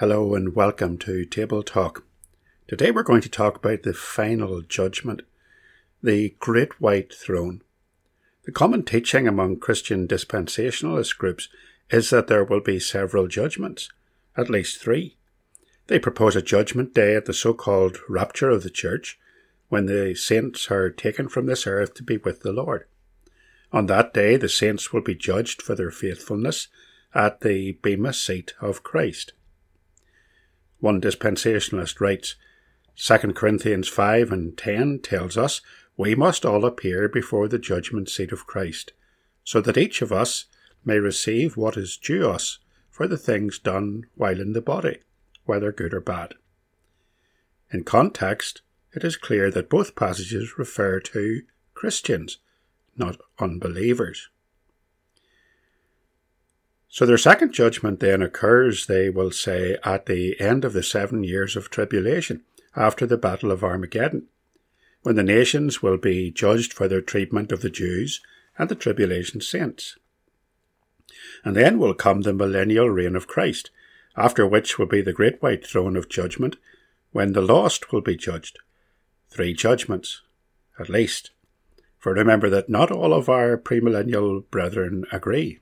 Hello and welcome to Table Talk. Today we're going to talk about the final judgment, the Great White Throne. The common teaching among Christian dispensationalist groups is that there will be several judgments, at least three. They propose a judgment day at the so called rapture of the church, when the saints are taken from this earth to be with the Lord. On that day, the saints will be judged for their faithfulness at the Bema seat of Christ. One dispensationalist writes, 2 Corinthians 5 and 10 tells us we must all appear before the judgment seat of Christ, so that each of us may receive what is due us for the things done while in the body, whether good or bad. In context, it is clear that both passages refer to Christians, not unbelievers. So their second judgment then occurs, they will say, at the end of the seven years of tribulation, after the Battle of Armageddon, when the nations will be judged for their treatment of the Jews and the tribulation saints. And then will come the millennial reign of Christ, after which will be the great white throne of judgment, when the lost will be judged. Three judgments, at least. For remember that not all of our premillennial brethren agree.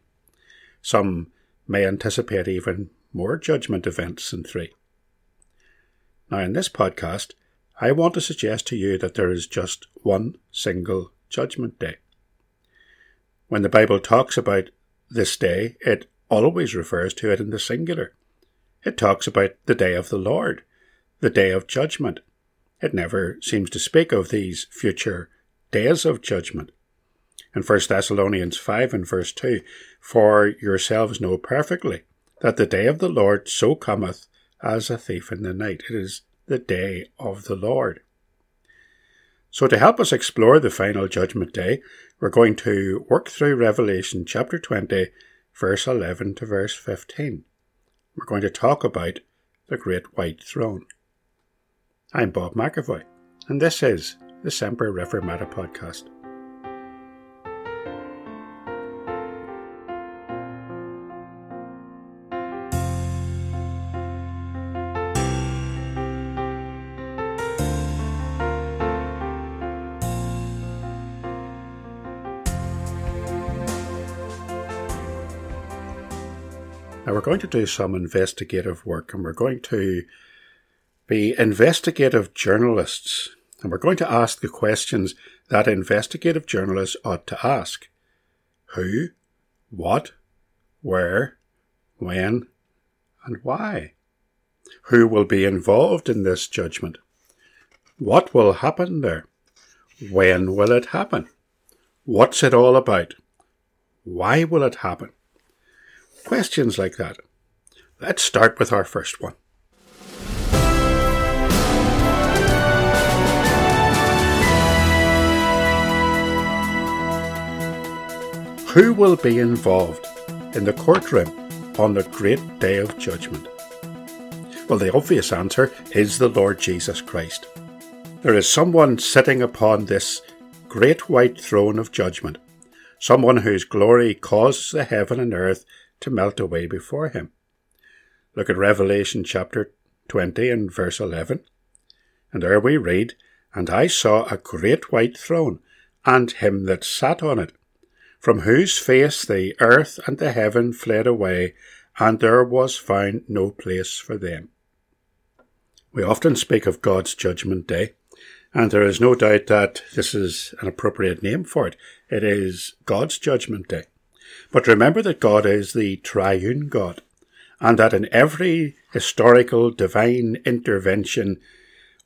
Some may anticipate even more judgment events than three. Now, in this podcast, I want to suggest to you that there is just one single judgment day. When the Bible talks about this day, it always refers to it in the singular. It talks about the day of the Lord, the day of judgment. It never seems to speak of these future days of judgment in 1 Thessalonians 5 and verse 2 For yourselves know perfectly that the day of the Lord so cometh as a thief in the night. It is the day of the Lord. So, to help us explore the final judgment day, we're going to work through Revelation chapter 20, verse 11 to verse 15. We're going to talk about the Great White Throne. I'm Bob McAvoy, and this is the Semper Reformata podcast. Going to do some investigative work and we're going to be investigative journalists and we're going to ask the questions that investigative journalists ought to ask Who, what, where, when, and why? Who will be involved in this judgment? What will happen there? When will it happen? What's it all about? Why will it happen? Questions like that. Let's start with our first one. Who will be involved in the courtroom on the great day of judgment? Well, the obvious answer is the Lord Jesus Christ. There is someone sitting upon this great white throne of judgment, someone whose glory causes the heaven and earth to melt away before him. Look at Revelation chapter 20 and verse 11. And there we read, And I saw a great white throne, and him that sat on it, from whose face the earth and the heaven fled away, and there was found no place for them. We often speak of God's judgment day, and there is no doubt that this is an appropriate name for it. It is God's judgment day. But remember that God is the triune God, and that in every historical divine intervention,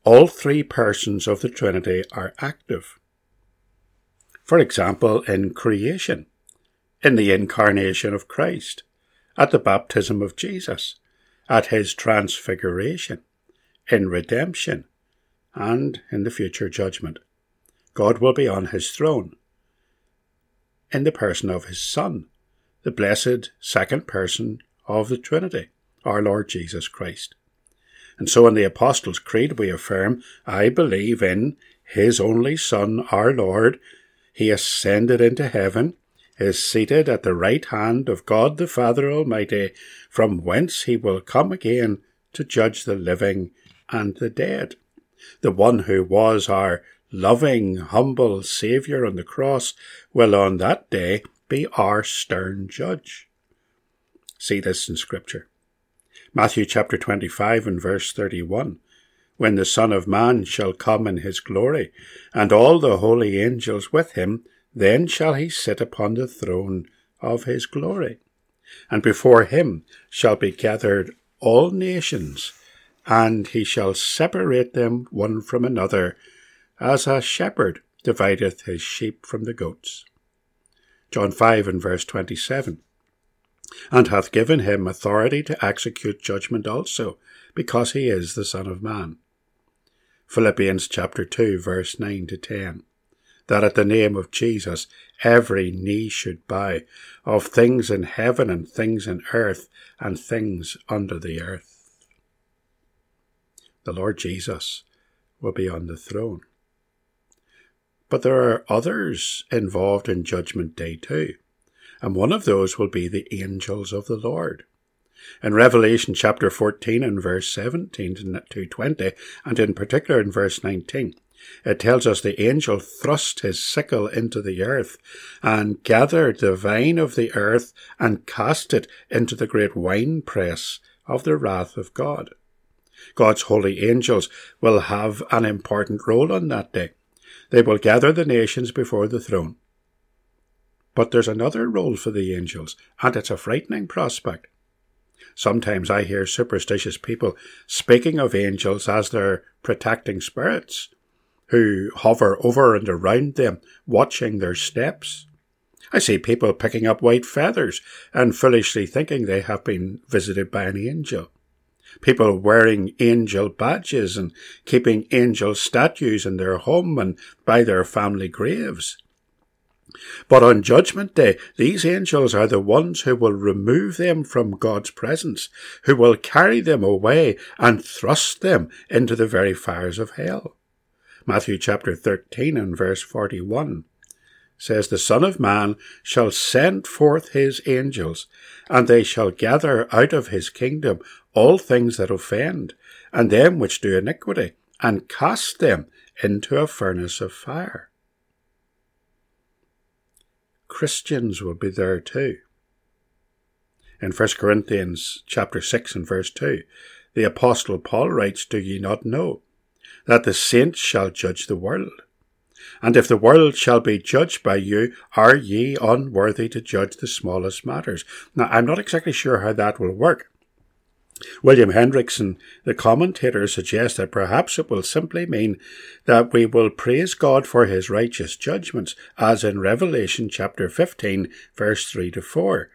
all three persons of the Trinity are active. For example, in creation, in the incarnation of Christ, at the baptism of Jesus, at his transfiguration, in redemption, and in the future judgment. God will be on his throne in the person of his Son, the blessed second person of the Trinity, our Lord Jesus Christ. And so in the Apostles' Creed we affirm, I believe in his only Son, our Lord. He ascended into heaven, is seated at the right hand of God the Father Almighty, from whence he will come again to judge the living and the dead. The one who was our loving, humble Saviour on the cross will on that day be our stern judge. See this in Scripture. Matthew chapter 25 and verse 31. When the Son of Man shall come in his glory, and all the holy angels with him, then shall he sit upon the throne of his glory. And before him shall be gathered all nations, and he shall separate them one from another, as a shepherd divideth his sheep from the goats. John 5 and verse 27. And hath given him authority to execute judgment also, because he is the Son of Man. Philippians chapter 2 verse 9 to 10. That at the name of Jesus every knee should bow, of things in heaven and things in earth and things under the earth. The Lord Jesus will be on the throne. But there are others involved in Judgment Day too, and one of those will be the angels of the Lord. In Revelation chapter 14 and verse 17 to 20, and in particular in verse 19, it tells us the angel thrust his sickle into the earth and gathered the vine of the earth and cast it into the great winepress of the wrath of God. God's holy angels will have an important role on that day. They will gather the nations before the throne. But there's another role for the angels, and it's a frightening prospect. Sometimes I hear superstitious people speaking of angels as their protecting spirits, who hover over and around them, watching their steps. I see people picking up white feathers and foolishly thinking they have been visited by an angel people wearing angel badges and keeping angel statues in their home and by their family graves. But on Judgment Day, these angels are the ones who will remove them from God's presence, who will carry them away and thrust them into the very fires of hell. Matthew chapter 13 and verse 41 says, The Son of Man shall send forth his angels, and they shall gather out of his kingdom all things that offend, and them which do iniquity, and cast them into a furnace of fire. Christians will be there too. In 1 Corinthians chapter 6 and verse 2, the apostle Paul writes, Do ye not know that the saints shall judge the world? And if the world shall be judged by you, are ye unworthy to judge the smallest matters? Now, I'm not exactly sure how that will work. William Hendriksen, the commentator, suggests that perhaps it will simply mean that we will praise God for his righteous judgments, as in Revelation chapter 15, verse 3 to 4,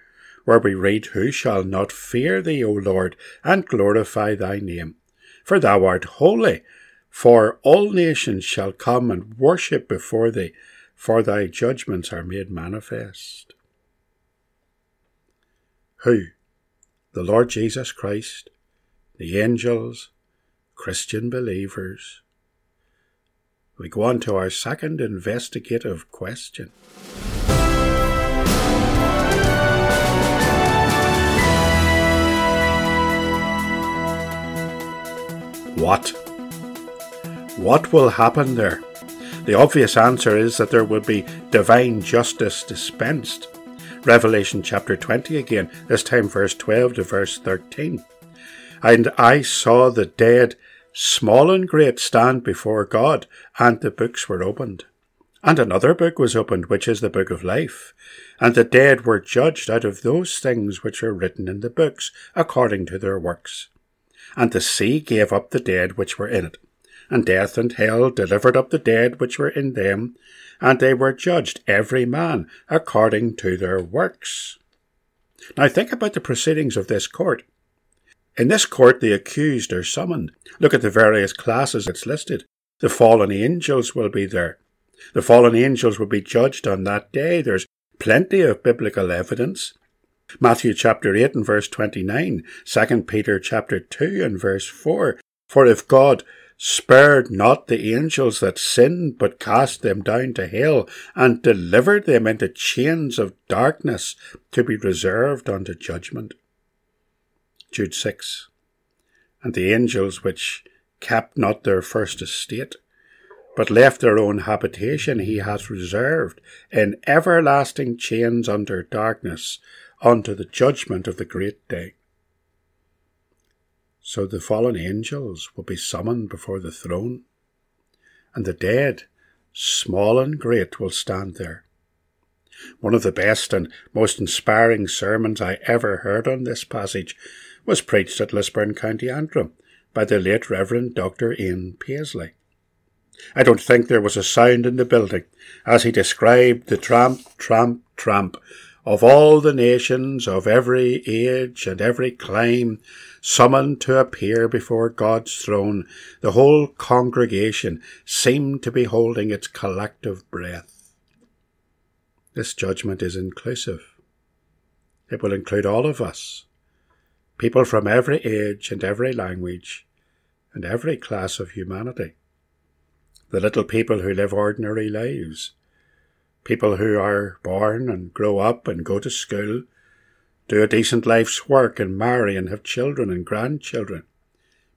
where we read, Who shall not fear thee, O Lord, and glorify thy name? For thou art holy, for all nations shall come and worship before thee, for thy judgments are made manifest. Who? The Lord Jesus Christ, the angels, Christian believers. We go on to our second investigative question. What? What will happen there? The obvious answer is that there will be divine justice dispensed. Revelation chapter 20 again, this time verse 12 to verse 13. And I saw the dead, small and great, stand before God, and the books were opened. And another book was opened, which is the book of life. And the dead were judged out of those things which are written in the books, according to their works. And the sea gave up the dead which were in it and death and hell delivered up the dead which were in them, and they were judged every man according to their works. Now think about the proceedings of this court. In this court, the accused are summoned. Look at the various classes it's listed. The fallen angels will be there. The fallen angels will be judged on that day. There's plenty of biblical evidence. Matthew chapter 8 and verse 29, 2 Peter chapter 2 and verse 4. For if God spared not the angels that sinned, but cast them down to hell, and delivered them into chains of darkness to be reserved unto judgment. Jude 6. and the angels which kept not their first estate, but left their own habitation he hath reserved in everlasting chains under darkness unto the judgment of the great day. So the fallen angels will be summoned before the throne, and the dead, small and great, will stand there. One of the best and most inspiring sermons I ever heard on this passage was preached at Lisburn, County Antrim, by the late Reverend Dr. Ian Paisley. I don't think there was a sound in the building as he described the tramp, tramp, tramp of all the nations of every age and every clime summoned to appear before God's throne. The whole congregation seemed to be holding its collective breath. This judgment is inclusive. It will include all of us, people from every age and every language and every class of humanity. The little people who live ordinary lives, people who are born and grow up and go to school, do a decent life's work and marry and have children and grandchildren,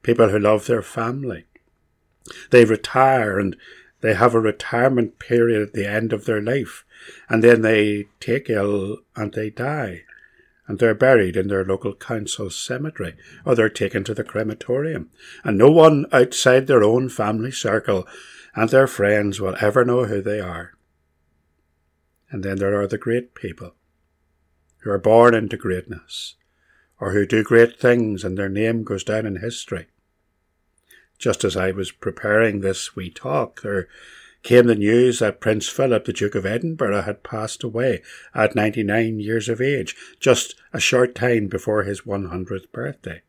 people who love their family. They retire and they have a retirement period at the end of their life, and then they take ill and they die and they're buried in their local council cemetery, or they're taken to the crematorium, and no one outside their own family circle and their friends will ever know who they are. And then there are the great people who are born into greatness, or who do great things and their name goes down in history. Just as I was preparing this wee talk, there came the news that Prince Philip, the Duke of Edinburgh, had passed away at 99 years of age, just a short time before his 100th birthday.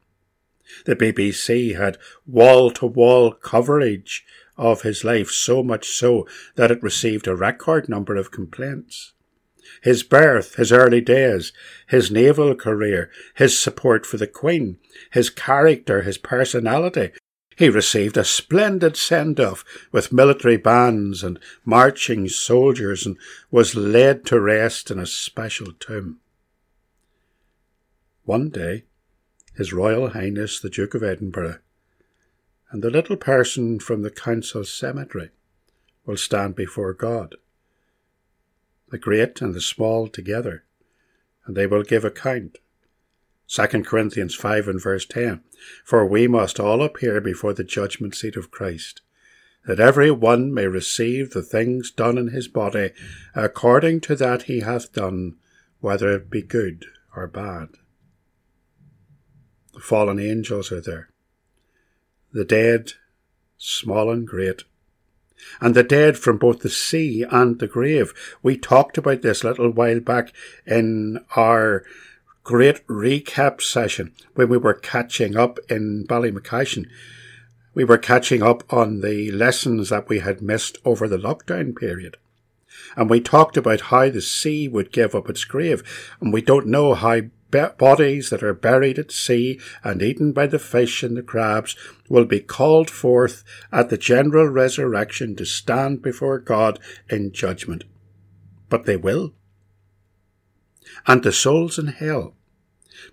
The BBC had wall to wall coverage of his life, so much so that it received a record number of complaints. His birth, his early days, his naval career, his support for the Queen, his character, his personality, he received a splendid send off with military bands and marching soldiers and was laid to rest in a special tomb. One day, His Royal Highness the Duke of Edinburgh and the little person from the council cemetery will stand before God, the great and the small together, and they will give account 2 Corinthians 5 and verse 10. For we must all appear before the judgment seat of Christ, that every one may receive the things done in his body according to that he hath done, whether it be good or bad. The fallen angels are there, the dead, small and great, and the dead from both the sea and the grave. We talked about this a little while back in our great recap session when we were catching up in Ballymacashin. We were catching up on the lessons that we had missed over the lockdown period. And we talked about how the sea would give up its grave. And we don't know how bodies that are buried at sea and eaten by the fish and the crabs will be called forth at the general resurrection to stand before God in judgment. But they will. And the souls in hell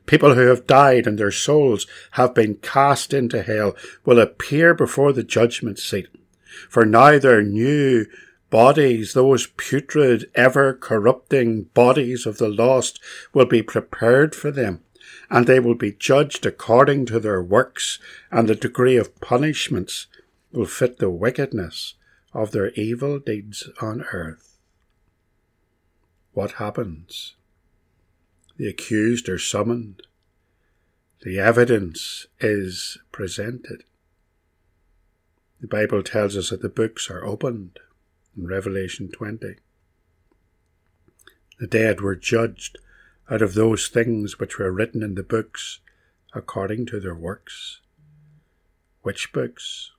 People who have died and their souls have been cast into hell will appear before the judgment seat. For now their new bodies, those putrid, ever corrupting bodies of the lost, will be prepared for them, and they will be judged according to their works, and the degree of punishments will fit the wickedness of their evil deeds on earth. What happens? The accused are summoned. The evidence is presented. The Bible tells us that the books are opened in Revelation 20. The dead were judged out of those things which were written in the books according to their works. Which books?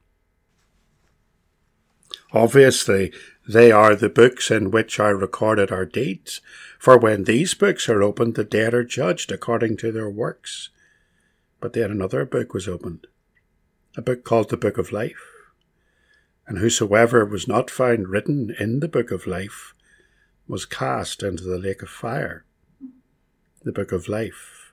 Obviously, they are the books in which are recorded our deeds, for when these books are opened, the dead are judged according to their works. But then another book was opened, a book called the Book of Life. And whosoever was not found written in the Book of Life was cast into the lake of fire. The Book of Life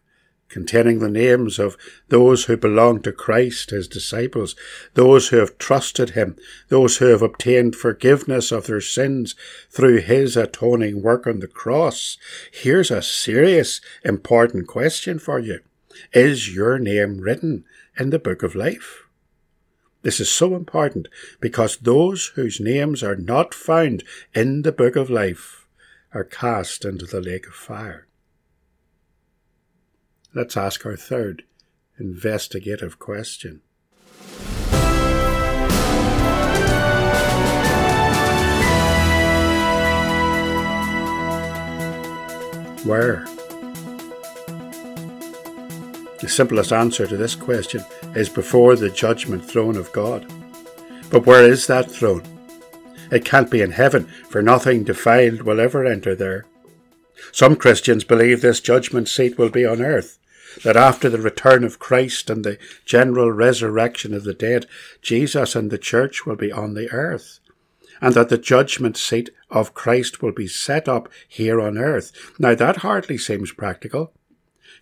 containing the names of those who belong to Christ, his disciples, those who have trusted him, those who have obtained forgiveness of their sins through his atoning work on the cross. Here's a serious, important question for you. Is your name written in the book of life? This is so important because those whose names are not found in the book of life are cast into the lake of fire. Let's ask our third investigative question. Where? The simplest answer to this question is before the judgment throne of God. But where is that throne? It can't be in heaven, for nothing defiled will ever enter there. Some Christians believe this judgment seat will be on earth, that after the return of Christ and the general resurrection of the dead, Jesus and the church will be on the earth, and that the judgment seat of Christ will be set up here on earth. Now that hardly seems practical,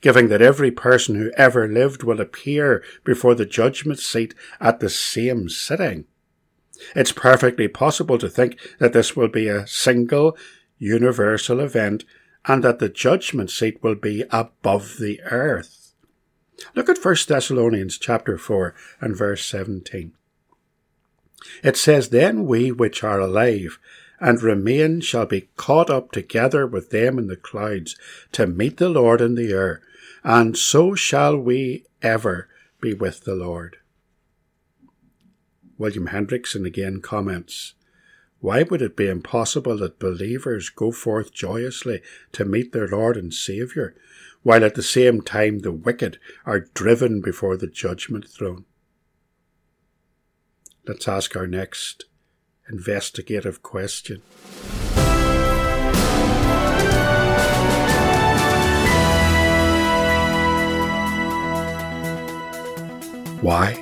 given that every person who ever lived will appear before the judgment seat at the same sitting. It's perfectly possible to think that this will be a single, universal event and that the judgment seat will be above the earth. Look at 1 Thessalonians chapter 4 and verse 17. It says, Then we which are alive and remain shall be caught up together with them in the clouds to meet the Lord in the air, and so shall we ever be with the Lord. William Hendriksen again comments, why would it be impossible that believers go forth joyously to meet their Lord and Saviour, while at the same time the wicked are driven before the judgment throne? Let's ask our next investigative question. Why?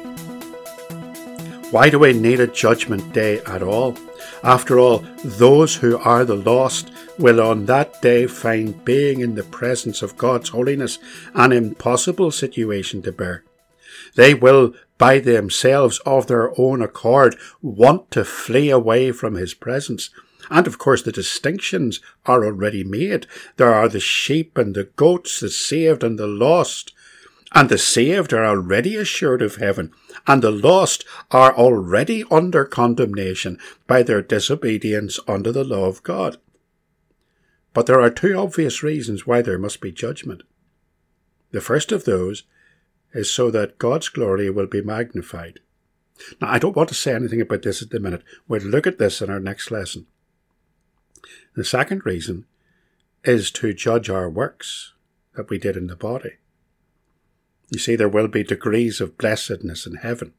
Why do we need a judgment day at all? After all, those who are the lost will on that day find being in the presence of God's holiness an impossible situation to bear. They will, by themselves of their own accord, want to flee away from His presence. And of course, the distinctions are already made. There are the sheep and the goats, the saved and the lost. And the saved are already assured of heaven, and the lost are already under condemnation by their disobedience under the law of God. But there are two obvious reasons why there must be judgment. The first of those is so that God's glory will be magnified. Now, I don't want to say anything about this at the minute. We'll look at this in our next lesson. The second reason is to judge our works that we did in the body. You see, there will be degrees of blessedness in heaven,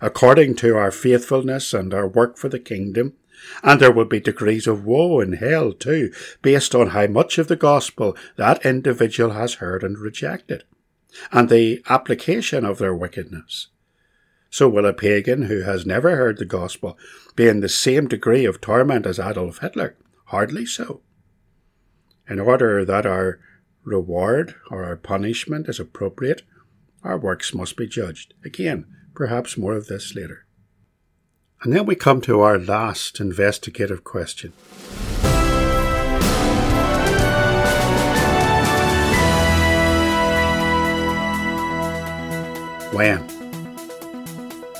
according to our faithfulness and our work for the kingdom, and there will be degrees of woe in hell too, based on how much of the gospel that individual has heard and rejected, and the application of their wickedness. So will a pagan who has never heard the gospel be in the same degree of torment as Adolf Hitler? Hardly so. In order that our reward or our punishment is appropriate, our works must be judged. Again, perhaps more of this later. And then we come to our last investigative question. When?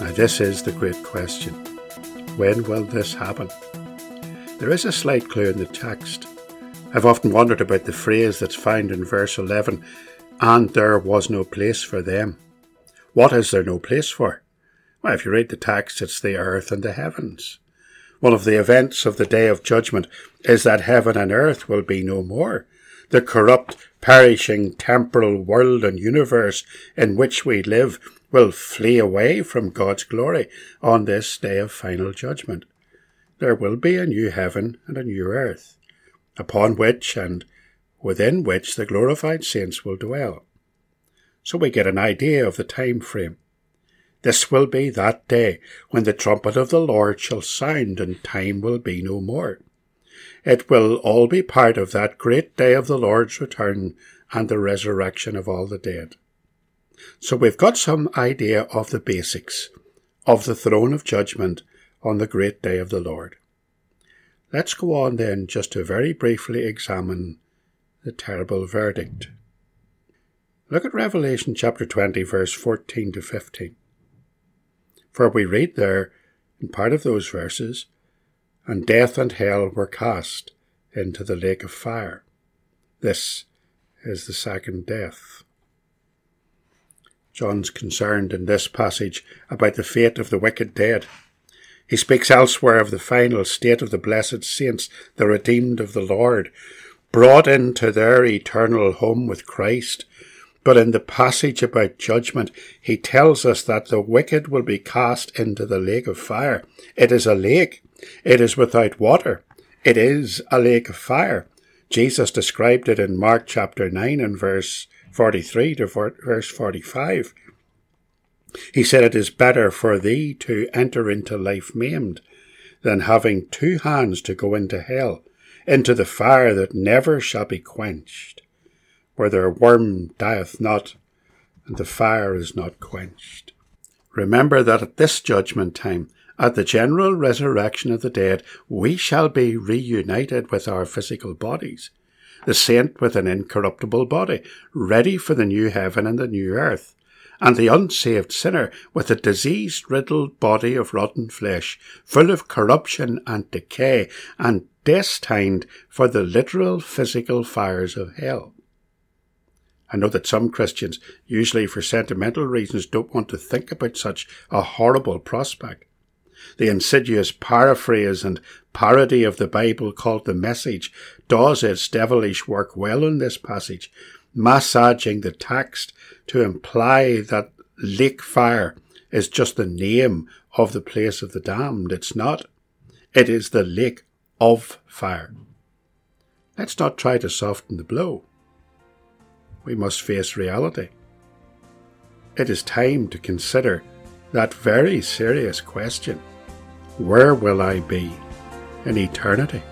Now, this is the great question. When will this happen? There is a slight clue in the text. I've often wondered about the phrase that's found in verse 11 and there was no place for them. What is there no place for? Well, if you read the text, it's the earth and the heavens. One of the events of the day of judgment is that heaven and earth will be no more. The corrupt, perishing, temporal world and universe in which we live will flee away from God's glory on this day of final judgment. There will be a new heaven and a new earth, upon which and within which the glorified saints will dwell. So we get an idea of the time frame. This will be that day when the trumpet of the Lord shall sound and time will be no more. It will all be part of that great day of the Lord's return and the resurrection of all the dead. So we've got some idea of the basics of the throne of judgment on the great day of the Lord. Let's go on then just to very briefly examine the terrible verdict. Look at Revelation chapter 20, verse 14 to 15. For we read there, in part of those verses, and death and hell were cast into the lake of fire. This is the second death. John's concerned in this passage about the fate of the wicked dead. He speaks elsewhere of the final state of the blessed saints, the redeemed of the Lord, brought into their eternal home with Christ. But in the passage about judgment, he tells us that the wicked will be cast into the lake of fire. It is a lake. It is without water. It is a lake of fire. Jesus described it in Mark chapter 9 and verse 43 to verse 45. He said, It is better for thee to enter into life maimed than having two hands to go into hell, into the fire that never shall be quenched, where their worm dieth not, and the fire is not quenched. Remember that at this judgment time, at the general resurrection of the dead, we shall be reunited with our physical bodies, the saint with an incorruptible body, ready for the new heaven and the new earth and the unsaved sinner with a disease riddled body of rotten flesh, full of corruption and decay, and destined for the literal physical fires of hell. I know that some Christians, usually for sentimental reasons, don't want to think about such a horrible prospect. The insidious paraphrase and parody of the Bible called the Message does its devilish work well in this passage, massaging the text to imply that lake fire is just the name of the place of the damned. It's not. It is the lake of fire. Let's not try to soften the blow. We must face reality. It is time to consider that very serious question Where will I be in eternity?